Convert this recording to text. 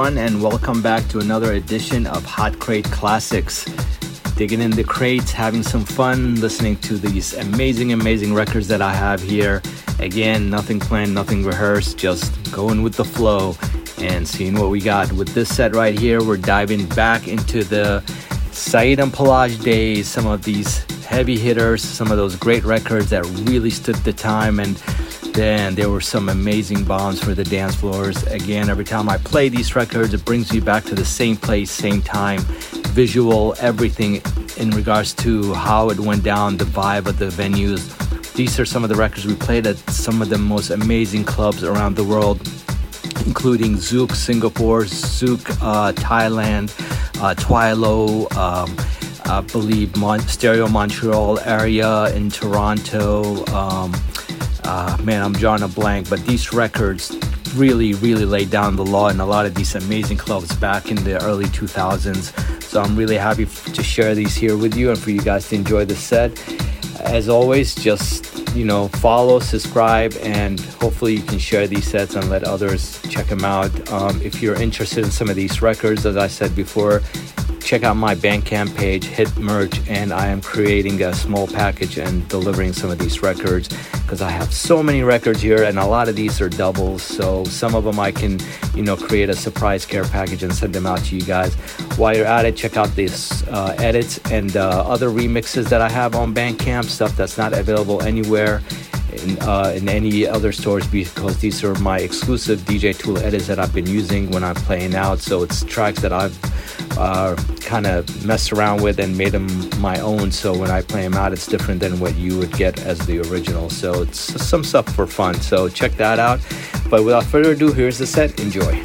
Everyone, and welcome back to another edition of Hot Crate Classics. Digging in the crates, having some fun, listening to these amazing, amazing records that I have here. Again, nothing planned, nothing rehearsed, just going with the flow and seeing what we got. With this set right here, we're diving back into the Saeed and Palash days, some of these heavy hitters, some of those great records that really stood the time and then there were some amazing bombs for the dance floors. Again, every time I play these records, it brings me back to the same place, same time, visual, everything in regards to how it went down, the vibe of the venues. These are some of the records we played at some of the most amazing clubs around the world, including Zouk Singapore, Zouk uh, Thailand, uh, Twilo. Um, I believe Mon- Stereo Montreal area in Toronto. Um, uh, man, I'm drawing a blank, but these records really, really laid down the law in a lot of these amazing clubs back in the early 2000s. So I'm really happy to share these here with you and for you guys to enjoy the set. As always, just you know, follow, subscribe, and hopefully you can share these sets and let others check them out. Um, if you're interested in some of these records, as I said before, check out my Bandcamp page, hit merch, and I am creating a small package and delivering some of these records because I have so many records here, and a lot of these are doubles. So some of them I can, you know, create a surprise care package and send them out to you guys. While you're at it, check out these uh, edits and uh, other remixes that I have on Bandcamp, stuff that's not available anywhere in, uh, in any other stores because these are my exclusive DJ Tool edits that I've been using when I'm playing out. So it's tracks that I've uh, kind of messed around with and made them my own. So when I play them out, it's different than what you would get as the original. So it's some stuff for fun. So check that out. But without further ado, here's the set. Enjoy.